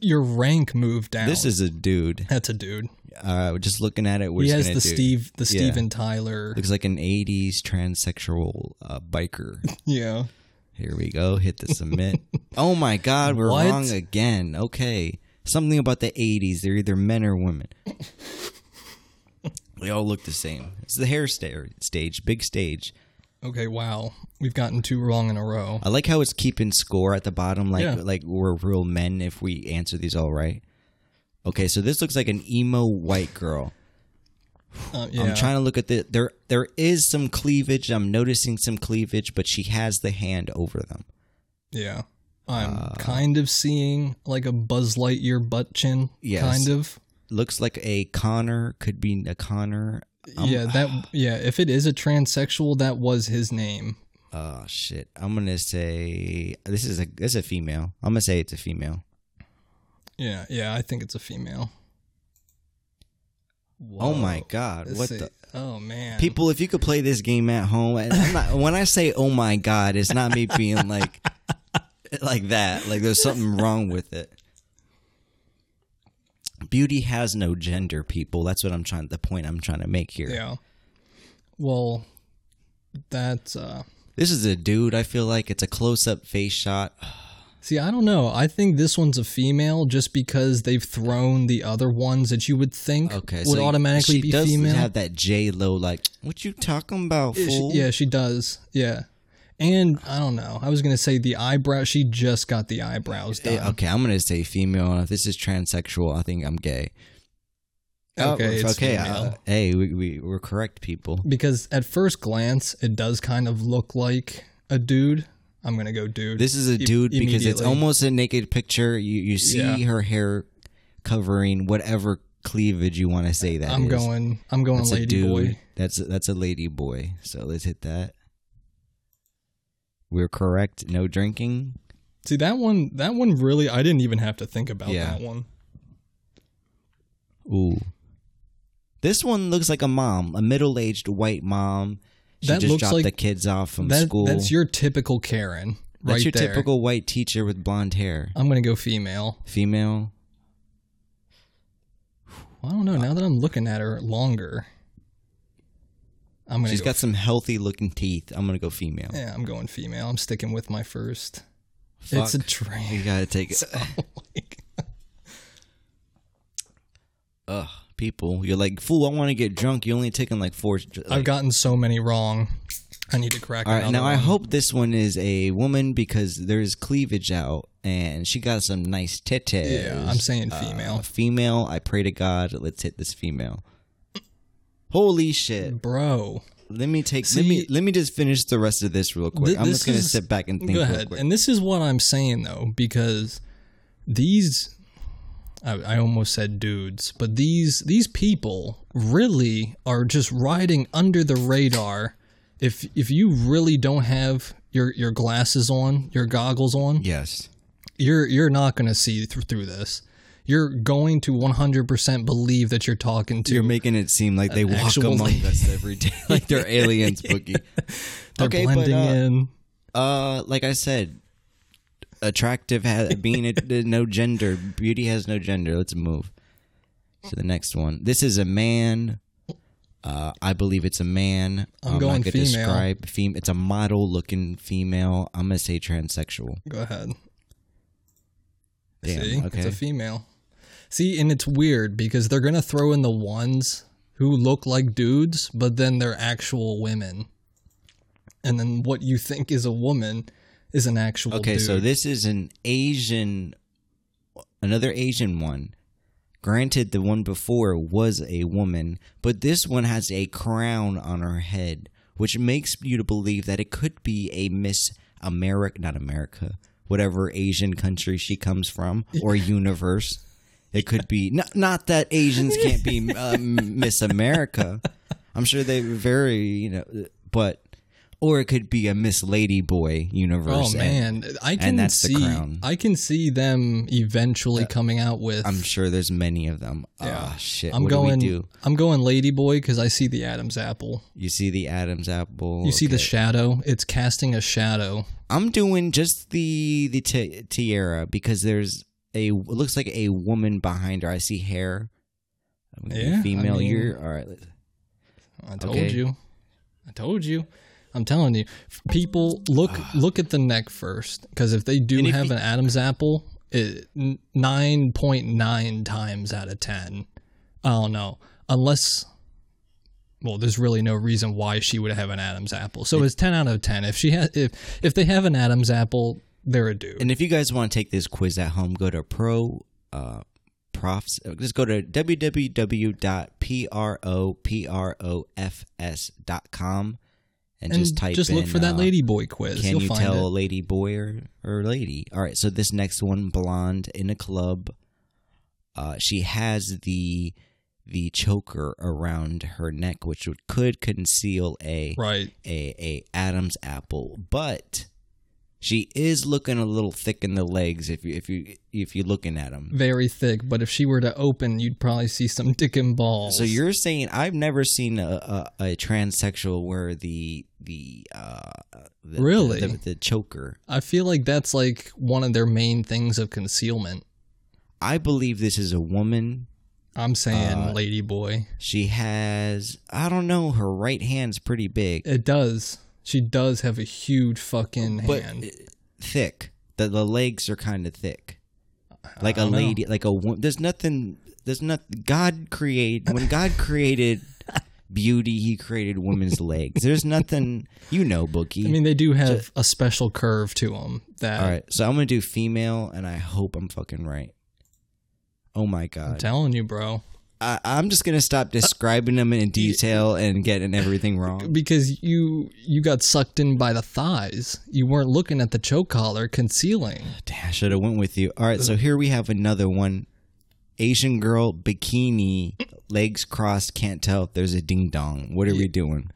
Your rank moved down. This is a dude. that's a dude. Uh, just looking at it, we're he has the do- Steve, the Yeah. Steven Tyler. Looks like an '80s transsexual uh, biker. Yeah. Here we go. Hit the submit. oh my God, we're What? wrong again. Okay, something about the '80s. They're either men or women. they all look the same. It's the hair sta- stage, big stage. Okay. Wow. We've gotten two wrong in a row. I like how it's keeping score at the bottom, like Yeah. like we're real men if we answer these all right. Okay, so this looks like an emo white girl. Uh, yeah. I'm trying to look at the there. There is some cleavage. I'm noticing some cleavage, but she has the hand over them. Yeah. I'm Uh, kind of seeing like a Buzz Lightyear butt chin. Yes. Kind of. Looks like a Connor could be a Connor. I'm- yeah, that yeah, if it is a transsexual, that was his name. Oh shit! I'm gonna say this is a this is a female. I'm gonna say it's a female. Yeah, yeah, I think it's a female. Oh my god! Let's What see. the Oh man. people? If you could play this game at home, and I'm not, when I say "oh my god," it's not me being like like that. Like there's something wrong with it. Beauty has no gender, people. That's what I'm trying. The point I'm trying to make here. Yeah. Well, that's uh This is a dude. I feel like it's a close-up face shot. See, I don't know. I think this one's a female just because they've thrown the other ones that you would think Okay, would so automatically she be does female. have that J Lo like. What you talking about, Yeah, she- fool? yeah, she does. Yeah. And I don't know. I was gonna say the eyebrow. She just got the eyebrows done. Eh, okay, I'm gonna say female. If this is transsexual, I think I'm gay. Oh, Okay, it's okay. uh, hey, we, we we're correct, people. Because at first glance, it does kind of look like a dude. I'm gonna go dude. This is a dude because it's almost a naked picture. You you see Yeah. her hair covering whatever cleavage you want to say that I'm is. going. I'm going That's a lady boy. That's a, that's a lady boy. So let's hit that. We're correct. No drinking. See that one. That one really. I didn't even have to think about Yeah. that one. Ooh. This one looks like a mom, a middle-aged white mom. She That just looks dropped like- the kids off from That, school. That's your typical Karen, right That's your there. typical white teacher with blonde hair. I'm gonna go female. Female. I don't know. Now that I'm looking at her longer, I'm gonna. She's go got some healthy looking teeth. I'm gonna go female. Yeah, I'm going female. I'm sticking with my first. Fuck. It's a You gotta take it. Ugh, people. You're like, fool, I want to get drunk. You only taking like four. Like, I've gotten so many wrong. I need to crack. all right, now I hope this one is a woman because there's cleavage out and she got some nice titties. Yeah, I'm saying female. Uh, female. I pray to God. Let's hit this female. Holy shit! Bro, Let me take. See- let me let me just finish the rest of this real quick. Th- I'm just gonna is- sit back and think. go ahead. quick. And this is what I'm saying though, because these, I, I almost said dudes, but these these people really are just riding under the radar. If if you really don't have your your glasses on, your goggles on, yes. you're you're not going to see th- through this. You're going to 100% believe that you're talking to You're making it seem like they walk among lady. us every day, like they're aliens, Boogie. they're okay, but, blending uh, in. Uh, like I said, attractive ha- being a, no gender, beauty has no gender. Let's move to the next one. This is a man. Uh, I believe it's a man. I'm Um, going I could female. describe fem- It's a model-looking female. I'm gonna say transsexual. Go ahead. Damn. See, okay. it's a female. See, and it's weird because they're gonna throw in the ones who look like dudes, but then they're actual women. And then what you think is a woman is an actual Okay, dude. so this is an Asian, another Asian one. Granted, the one before was a woman, but this one has a crown on her head, which makes you to believe that it could be a Miss America, not America, whatever Asian country she comes from, or universe. It could be not not that Asians can't be um, Miss America. I'm sure they very you know, but or it could be a Miss Lady Boy universe. Oh and- man, I can see. I can see them eventually coming out with I'm sure there's many of them. Yeah. Oh shit! I'm what going do we do? I'm going Ladyboy because I see the Adam's apple. You see the Adam's apple. You see the shadow. It's casting a shadow. I'm doing just the the ti- tiara because there's a it looks like a woman behind her. I see hair. Yeah, I female. mean- You're all right. I told Okay. you. I told you. I'm telling you. People look ah. look at the neck first because if they do if have you- an Adam's apple, it nine point nine times out of ten. I don't know unless. Well, there's really no reason why she would have an Adam's apple. So it's ten out of ten. If she has, if if they have an Adam's apple, they're a dude. And if you guys want to take this quiz at home, go to pro uh, profs. uh, Just go to www.profs.com and, And just type just look in, for that uh, ladyboy quiz. Can You'll you find tell it. a lady boy or, or lady? All right, so this next one, blonde in a club. Uh, she has the the choker around her neck, which would, could conceal a Right. a a Adam's apple, but She is looking a little thick in the legs if you if you if you're looking at them. Very thick, but if she were to open, you'd probably see some dick and balls. So you're saying I've never seen a, a, a transsexual where the the uh the, Really? the, the choker. I feel like that's like one of their main things of concealment. I believe this is a woman. I'm saying, Uh, lady boy. She has I don't know. Her right hand's pretty big, It does. She does have a huge fucking but hand. thick. The the legs are kind of thick, like a don't know. lady, like a. wo- There's nothing. There's not. God create when God created beauty, He created women's legs. There's nothing. You know, Boogie. I mean, they do have a special curve to them. That All right, so I'm gonna do female, and I hope I'm fucking right. Oh my god! I'm god! telling you, bro. I, I'm just gonna stop describing them in detail and getting everything wrong. Because you you got sucked in by the thighs. You weren't looking at the choke collar concealing. Damn, I should have went with you. All right, so here we have another one. Asian girl bikini, legs crossed, can't tell if there's a ding dong. What are we doing?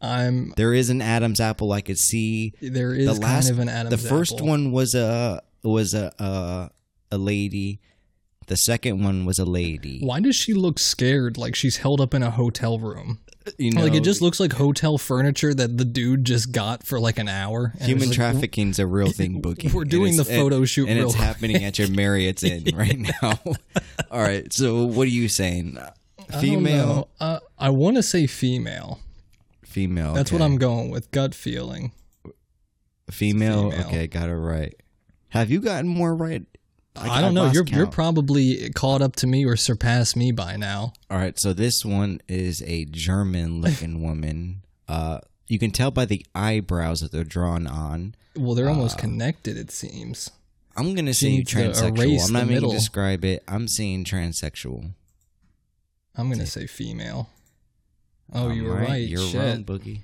I'm There is an Adam's apple I could see. there is the last, kind of an Adam's apple. the first apple. one was a was a a, a lady. The second one was a lady. Why does she look scared like she's held up in a hotel room? You know, like it just looks like hotel furniture that the dude just got for like an hour. and Human like, trafficking's a real thing, Boogie. We're doing the photo and- shoot and it's real happening at your Marriott's Inn right now. All right, so what are you saying? Female, know. Uh, I want to say female. female. That's okay. what I'm going with. Gut feeling. Female? Female. Okay, got it right. Have you gotten more right? Like, I don't I've know. You're you're probably caught up to me or surpassed me by now. All right, so this one is a German-looking woman. Uh, you can tell by the eyebrows that they're drawn on. Well, they're almost Uh, connected. It seems. I'm gonna say to transsexual. I'm not the gonna describe it. I'm saying transsexual. I'm gonna say female. Oh, you were right. You're Shit. wrong, Boogie.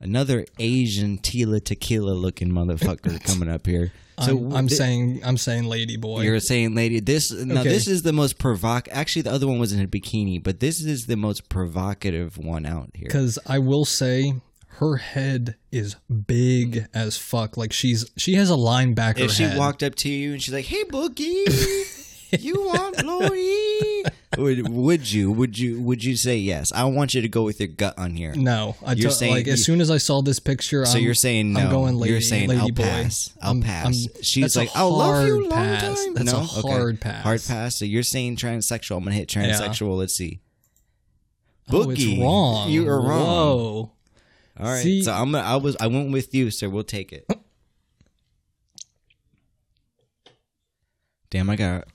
Another Asian Tila Tequila looking motherfucker coming up here. So I'm, I'm thi- saying I'm saying lady boy. You're saying, lady, this now Okay. this is the most provoc. Actually, the other one was in a bikini, but this is the most provocative one out here. Because I will say her head is big as fuck. Like she's she has a linebacker If she head. walked up to you and she's like, "Hey, Boogie, you want glory?" Would, would you? Would you? Would you say yes? I want you to go with your gut on here. no, I You're saying like as soon as I saw this picture, So I'm, you're saying no. I'm going lady. You're saying lady I'll boy. pass. I'll I'm- pass. I'm- She's like, I'll love you long pass. time. That's no? a Okay. hard pass. Hard pass. So you're saying transsexual. I'm gonna hit transsexual. Let's see. Oh, it's wrong. You are wrong. Whoa. All right. See- so I'm. gonna- I was. I went with you, so we'll take it. Damn, I got.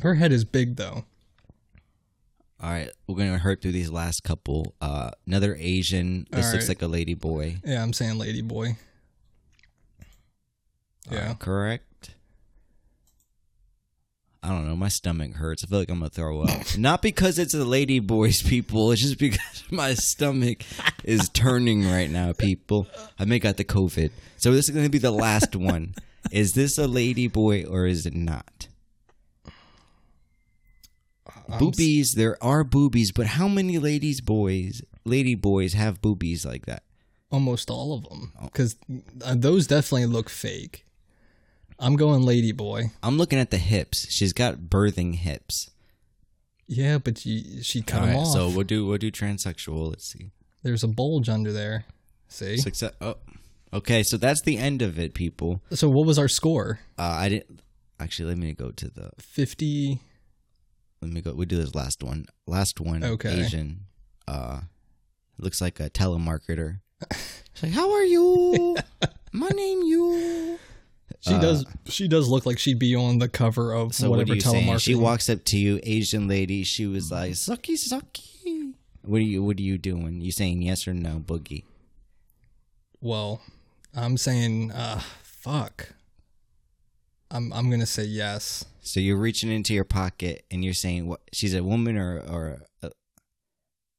Her head is big though. All right, we're gonna hurt through these last couple. Uh, another Asian. This All looks right. like a lady boy. Yeah, I'm saying lady boy. Yeah. Correct. I don't know. My stomach hurts. I feel like I'm gonna throw up. Not because it's a lady boys, people. It's just because my stomach is turning right now, people. I may got the COVID. So this is gonna be the last one. Is this a lady boy or is it not? Boobies. There are boobies, but how many ladies, boys, lady boys have boobies like that? Almost all of them, Oh. because those definitely look fake. I'm going lady boy. I'm looking at the hips. She's got birthing hips. Yeah, but she, she cut All them right, off. so we'll do we'll do transsexual. Let's see. There's a bulge under there. See. Success. Oh, okay. So that's the end of it, people. So what was our score? Uh, I didn't actually. Let me go to the. Fifty. Let me go. We do this last one. Last one. Okay. Asian. Uh, looks like a telemarketer. She's like, "How are you? My name you." She does. She does look like she'd be on the cover of Uh, So whatever saying? telemarketing. She walks up to you, Asian lady. She was like, "Sucky, sucky." What are you? What are you doing? You saying yes or no, Boogie? Well, I'm saying, uh, fuck. I'm I'm gonna say yes. So you're reaching into your pocket and you're saying what? She's a woman or or. A,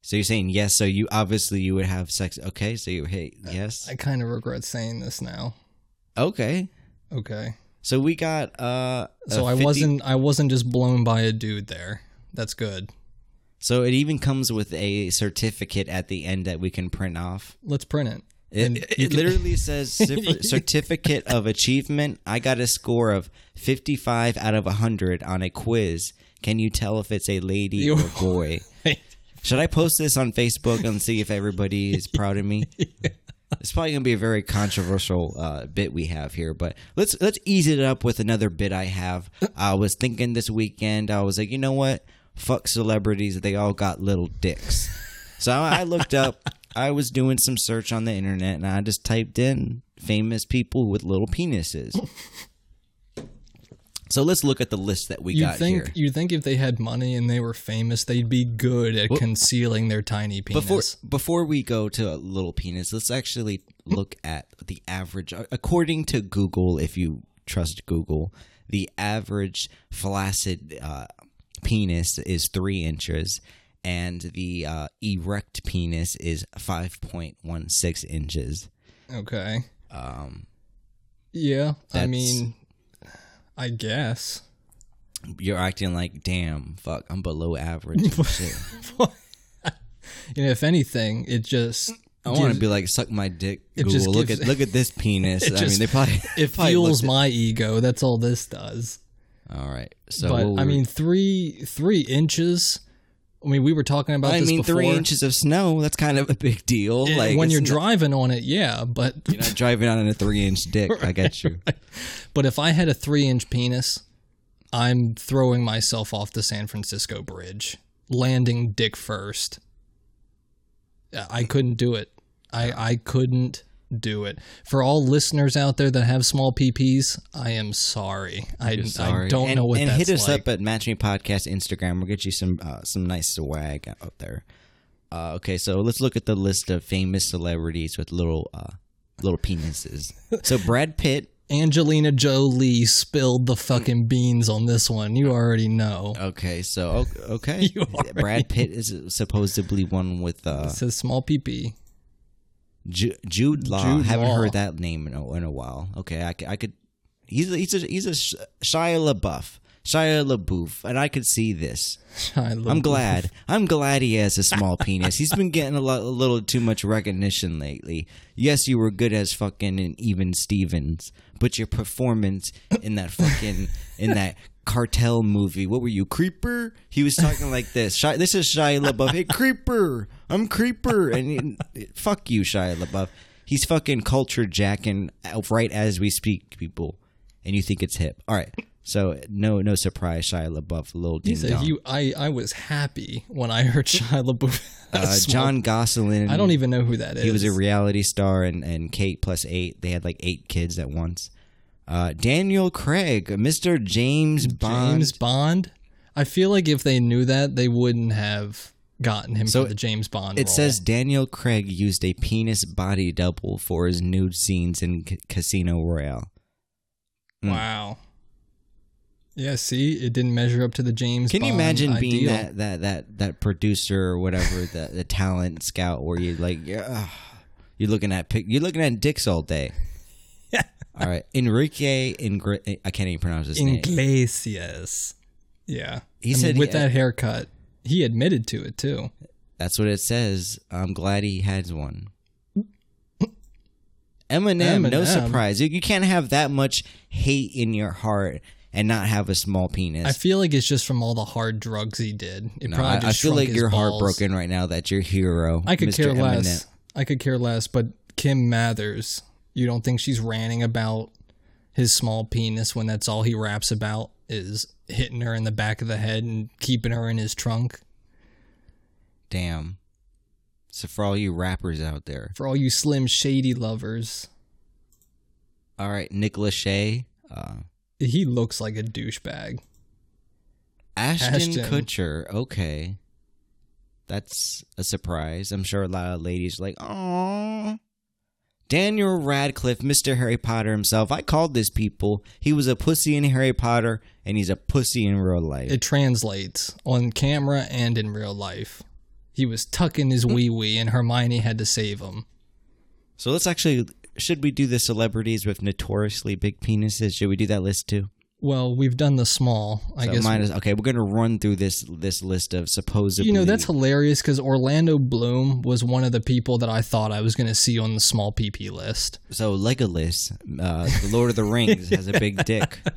so you're saying yes. So you obviously you would have sex. Okay. So you hey yes. I kind of regret saying this now. Okay. Okay. So we got uh. So I I wasn't I wasn't just blown by a dude there. That's good. So it even comes with a certificate at the end that we can print off. Let's print it. It, And it literally says certificate of achievement. I got a score of 55 out of 100 on a quiz. Can you tell if it's a lady or a boy? Should I post this on Facebook and see if everybody is proud of me? It's probably going to be a very controversial uh, bit we have here, but let's let's ease it up with another bit I have. I was thinking this weekend, I was like, you know what? Fuck celebrities, they all got little dicks. So I looked up. I was doing some search on the internet, and I just typed in famous people with little penises. So let's look at the list that we You got think here. you think if they had money and they were famous, they'd be good at concealing their tiny penis. Before before we go to a little penis, let's actually look at the average. According to Google, if you trust Google, the average flaccid uh, penis is three inches, and the uh, erect penis is five point one six inches. okay. Um, Yeah, I mean, I guess. you're acting like, damn, fuck, I'm below average. You know, if anything, it just I want to be like, suck my dick. It Google, just look at look at this penis. I just- mean, they probably it probably fuels my ego. That's all this does. All right, so but I mean, three three inches. I mean, we were talking about I this mean, before. three inches of snow. That's kind of a big deal. Eh, like when you're not- driving on it, yeah. But you're not driving on a three inch dick. I get you. but if I had a three inch penis, I'm throwing myself off the San Francisco Bridge, landing dick first. I couldn't do it. I I couldn't do it. For all listeners out there that have small PPs, I am sorry. I, Sorry. I don't and, know what And that's hit us like. up at Match Me Podcast Instagram. We'll get you some uh, some nice swag out there. Uh, okay, so let's look at the list of famous celebrities with little uh, little penises. So Brad Pitt. Angelina Jolie spilled the fucking beans on this one. You already know. Okay, so okay, Brad Pitt is supposedly one with uh, It says small PP. Ju- Jude Law. Jude haven't Law. heard that name in a, in a while. Okay, I could. He's a, he's a he's a Shia LaBeouf, Shia LaBeouf, and I could see this. I'm glad. I'm glad he has a small penis. He's been getting a, lot, a little too much recognition lately. Yes, you were good as fucking and Even Stevens, but your performance in that fucking in that cartel movie. What were you, Creeper? He was talking like this. Shi- this is Shia LaBeouf. Hey, Creeper, I'm Creeper, and fuck you, Shia LaBeouf. He's fucking culture jacking right as we speak, people, and you think it's hip. All right. So no, no surprise, Shia LaBeouf, little ding said dong. he, I, I was happy when I heard Shia LaBeouf. uh, Jon Gosselin. I don't even know who that is. He was a reality star, and and Kate plus eight. They had like eight kids at once. Uh, Daniel Craig, Mr. James Bond. James Bond. I feel like if they knew that, they wouldn't have gotten him So for the James Bond. It role. says Daniel Craig used a penis body double for his nude scenes in C- Casino Royale. Mm. "Wow." Yeah, see, it didn't measure up to the James. Can you Bond imagine being that, that that that producer or whatever, the the talent scout, where you like, yeah, ugh, you're looking at pic, you're looking at dicks all day. Yeah. All right, Enrique Ingr- I can't even pronounce his name. Iglesias? Yeah, He I mean, said with he- that haircut, he admitted to it too. That's what it says. I'm glad he has one. Eminem, no surprise. You, you can't have that much hate in your heart and not have a small penis. I feel like it's just from all the hard drugs he did. It No, probably I, just I feel like you're balls. heartbroken right now that your hero. I could Mr. care Eminem- less. I could care less, but Kim Mathers, you don't think she's ranting about his small penis when that's all he raps about is hitting her in the back of the head and keeping her in his trunk? Damn. So for all you rappers out there, For all you Slim Shady lovers, all right, Nick Lachey, uh, he looks like a douchebag. Ashton, Ashton. Kutcher. Okay, that's a surprise. I'm sure a lot of ladies are like, oh. Daniel Radcliffe, Mr. Harry Potter himself. I called this people. He was a pussy in Harry Potter, and he's a pussy in real life. It translates on camera and in real life. He was tucking his hmm. wee wee, and Hermione had to save him. so let's actually. Should we do the celebrities with notoriously big penises? Should we do that list too? Well, we've done the small. I So guess minus, okay, we're gonna run through this this list of supposedly. you know that's hilarious because Orlando Bloom was one of the people that I thought I was going to see on the small PP list. so Legolas, uh, the Lord of the Rings, has a big dick.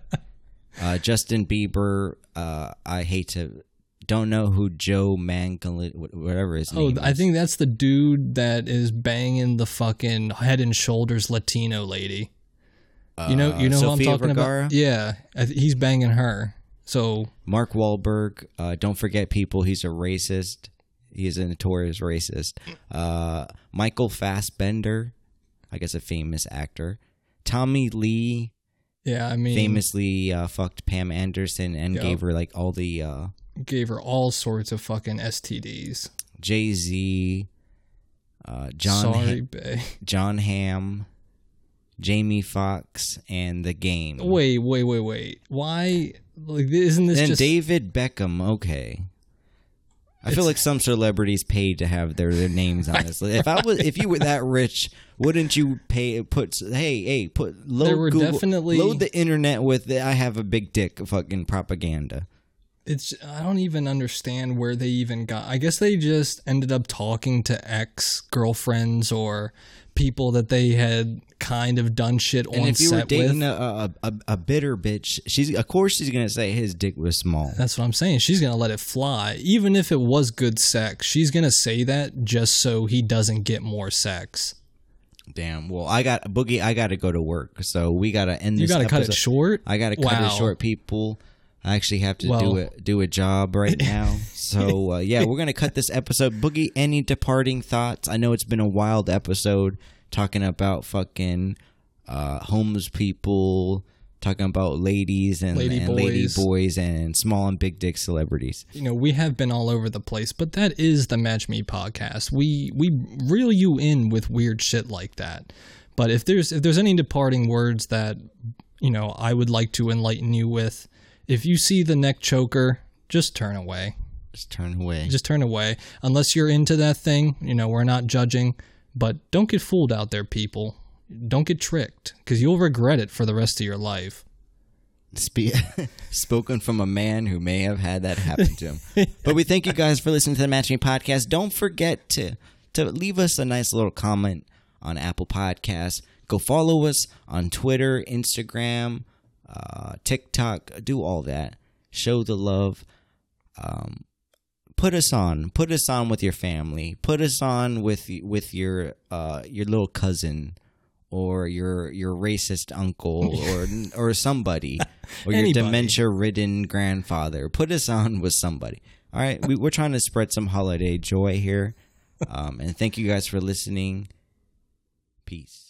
Uh, Justin Bieber, uh, I hate to, don't know who Joe Mangalit, whatever his Oh, name. I think that's the dude that is banging the fucking Head and Shoulders Latino lady. You know, you know who I'm talking Vergara? about. Yeah, he's banging her. So Mark Wahlberg. Uh, don't forget, people, he's a racist. He is a notorious racist. Uh, Michael Fassbender, I guess a famous actor. Tommy Lee yeah, I mean, famously uh, fucked Pam Anderson and gave her like all the uh, gave her all sorts of fucking STDs. Jay Z, uh, John Sorry, Ha-. John Hamm, Jamie Foxx and The Game. Wait, wait, wait, wait. Why? Like, isn't this then just David Beckham. Okay. I feel like some celebrities paid to have their, their names on this. If I was, if you were that rich, wouldn't you pay? Put hey, hey, put load Google, definitely- load the internet with the, I have a big dick fucking propaganda. It's I don't even understand where they even got. I guess they just ended up talking to ex girlfriends or people that they had kind of done shit And on if you were dating with. a, a, a a bitter bitch, she's of course she's gonna say his dick was small. That's what I'm saying. She's gonna let it fly, even if it was good sex. She's gonna say that just so he doesn't get more sex. Damn. Well, I got Boogie. I got to go to work, so we got to end. You this gotta cut it short. I got to cut Wow. it short, people. I actually have to do Well- a do a job right now. So uh, yeah, we're gonna cut this episode. Boogie, any departing thoughts? I know it's been a wild episode talking about fucking uh, homeless people, talking about ladies and, Lady and lady boys. boys and small and big dick celebrities. you know we have been all over the place but that is the match me podcast we we reel you in with weird shit like that but if there's if there's any departing words that you know i would like to enlighten you with if you see the neck choker just turn away Just turn away. just turn away unless you're into that thing you know we're not judging but don't get fooled out there people don't get tricked because you'll regret it for the rest of your life Spe- spoken from a man who may have had that happen to him. but we thank you guys for listening to the Match Me podcast. Don't forget to to leave us a nice little comment on Apple Podcasts. Go follow us on Twitter, Instagram, uh, TikTok. Do all that. Show the love. Um, put us on. Put us on with your family. Put us on with with your uh, your little cousin or your your racist uncle or or somebody or your dementia ridden grandfather. Put us on with somebody. All right, we, we're trying to spread some holiday joy here, um, and thank you guys for listening. Peace.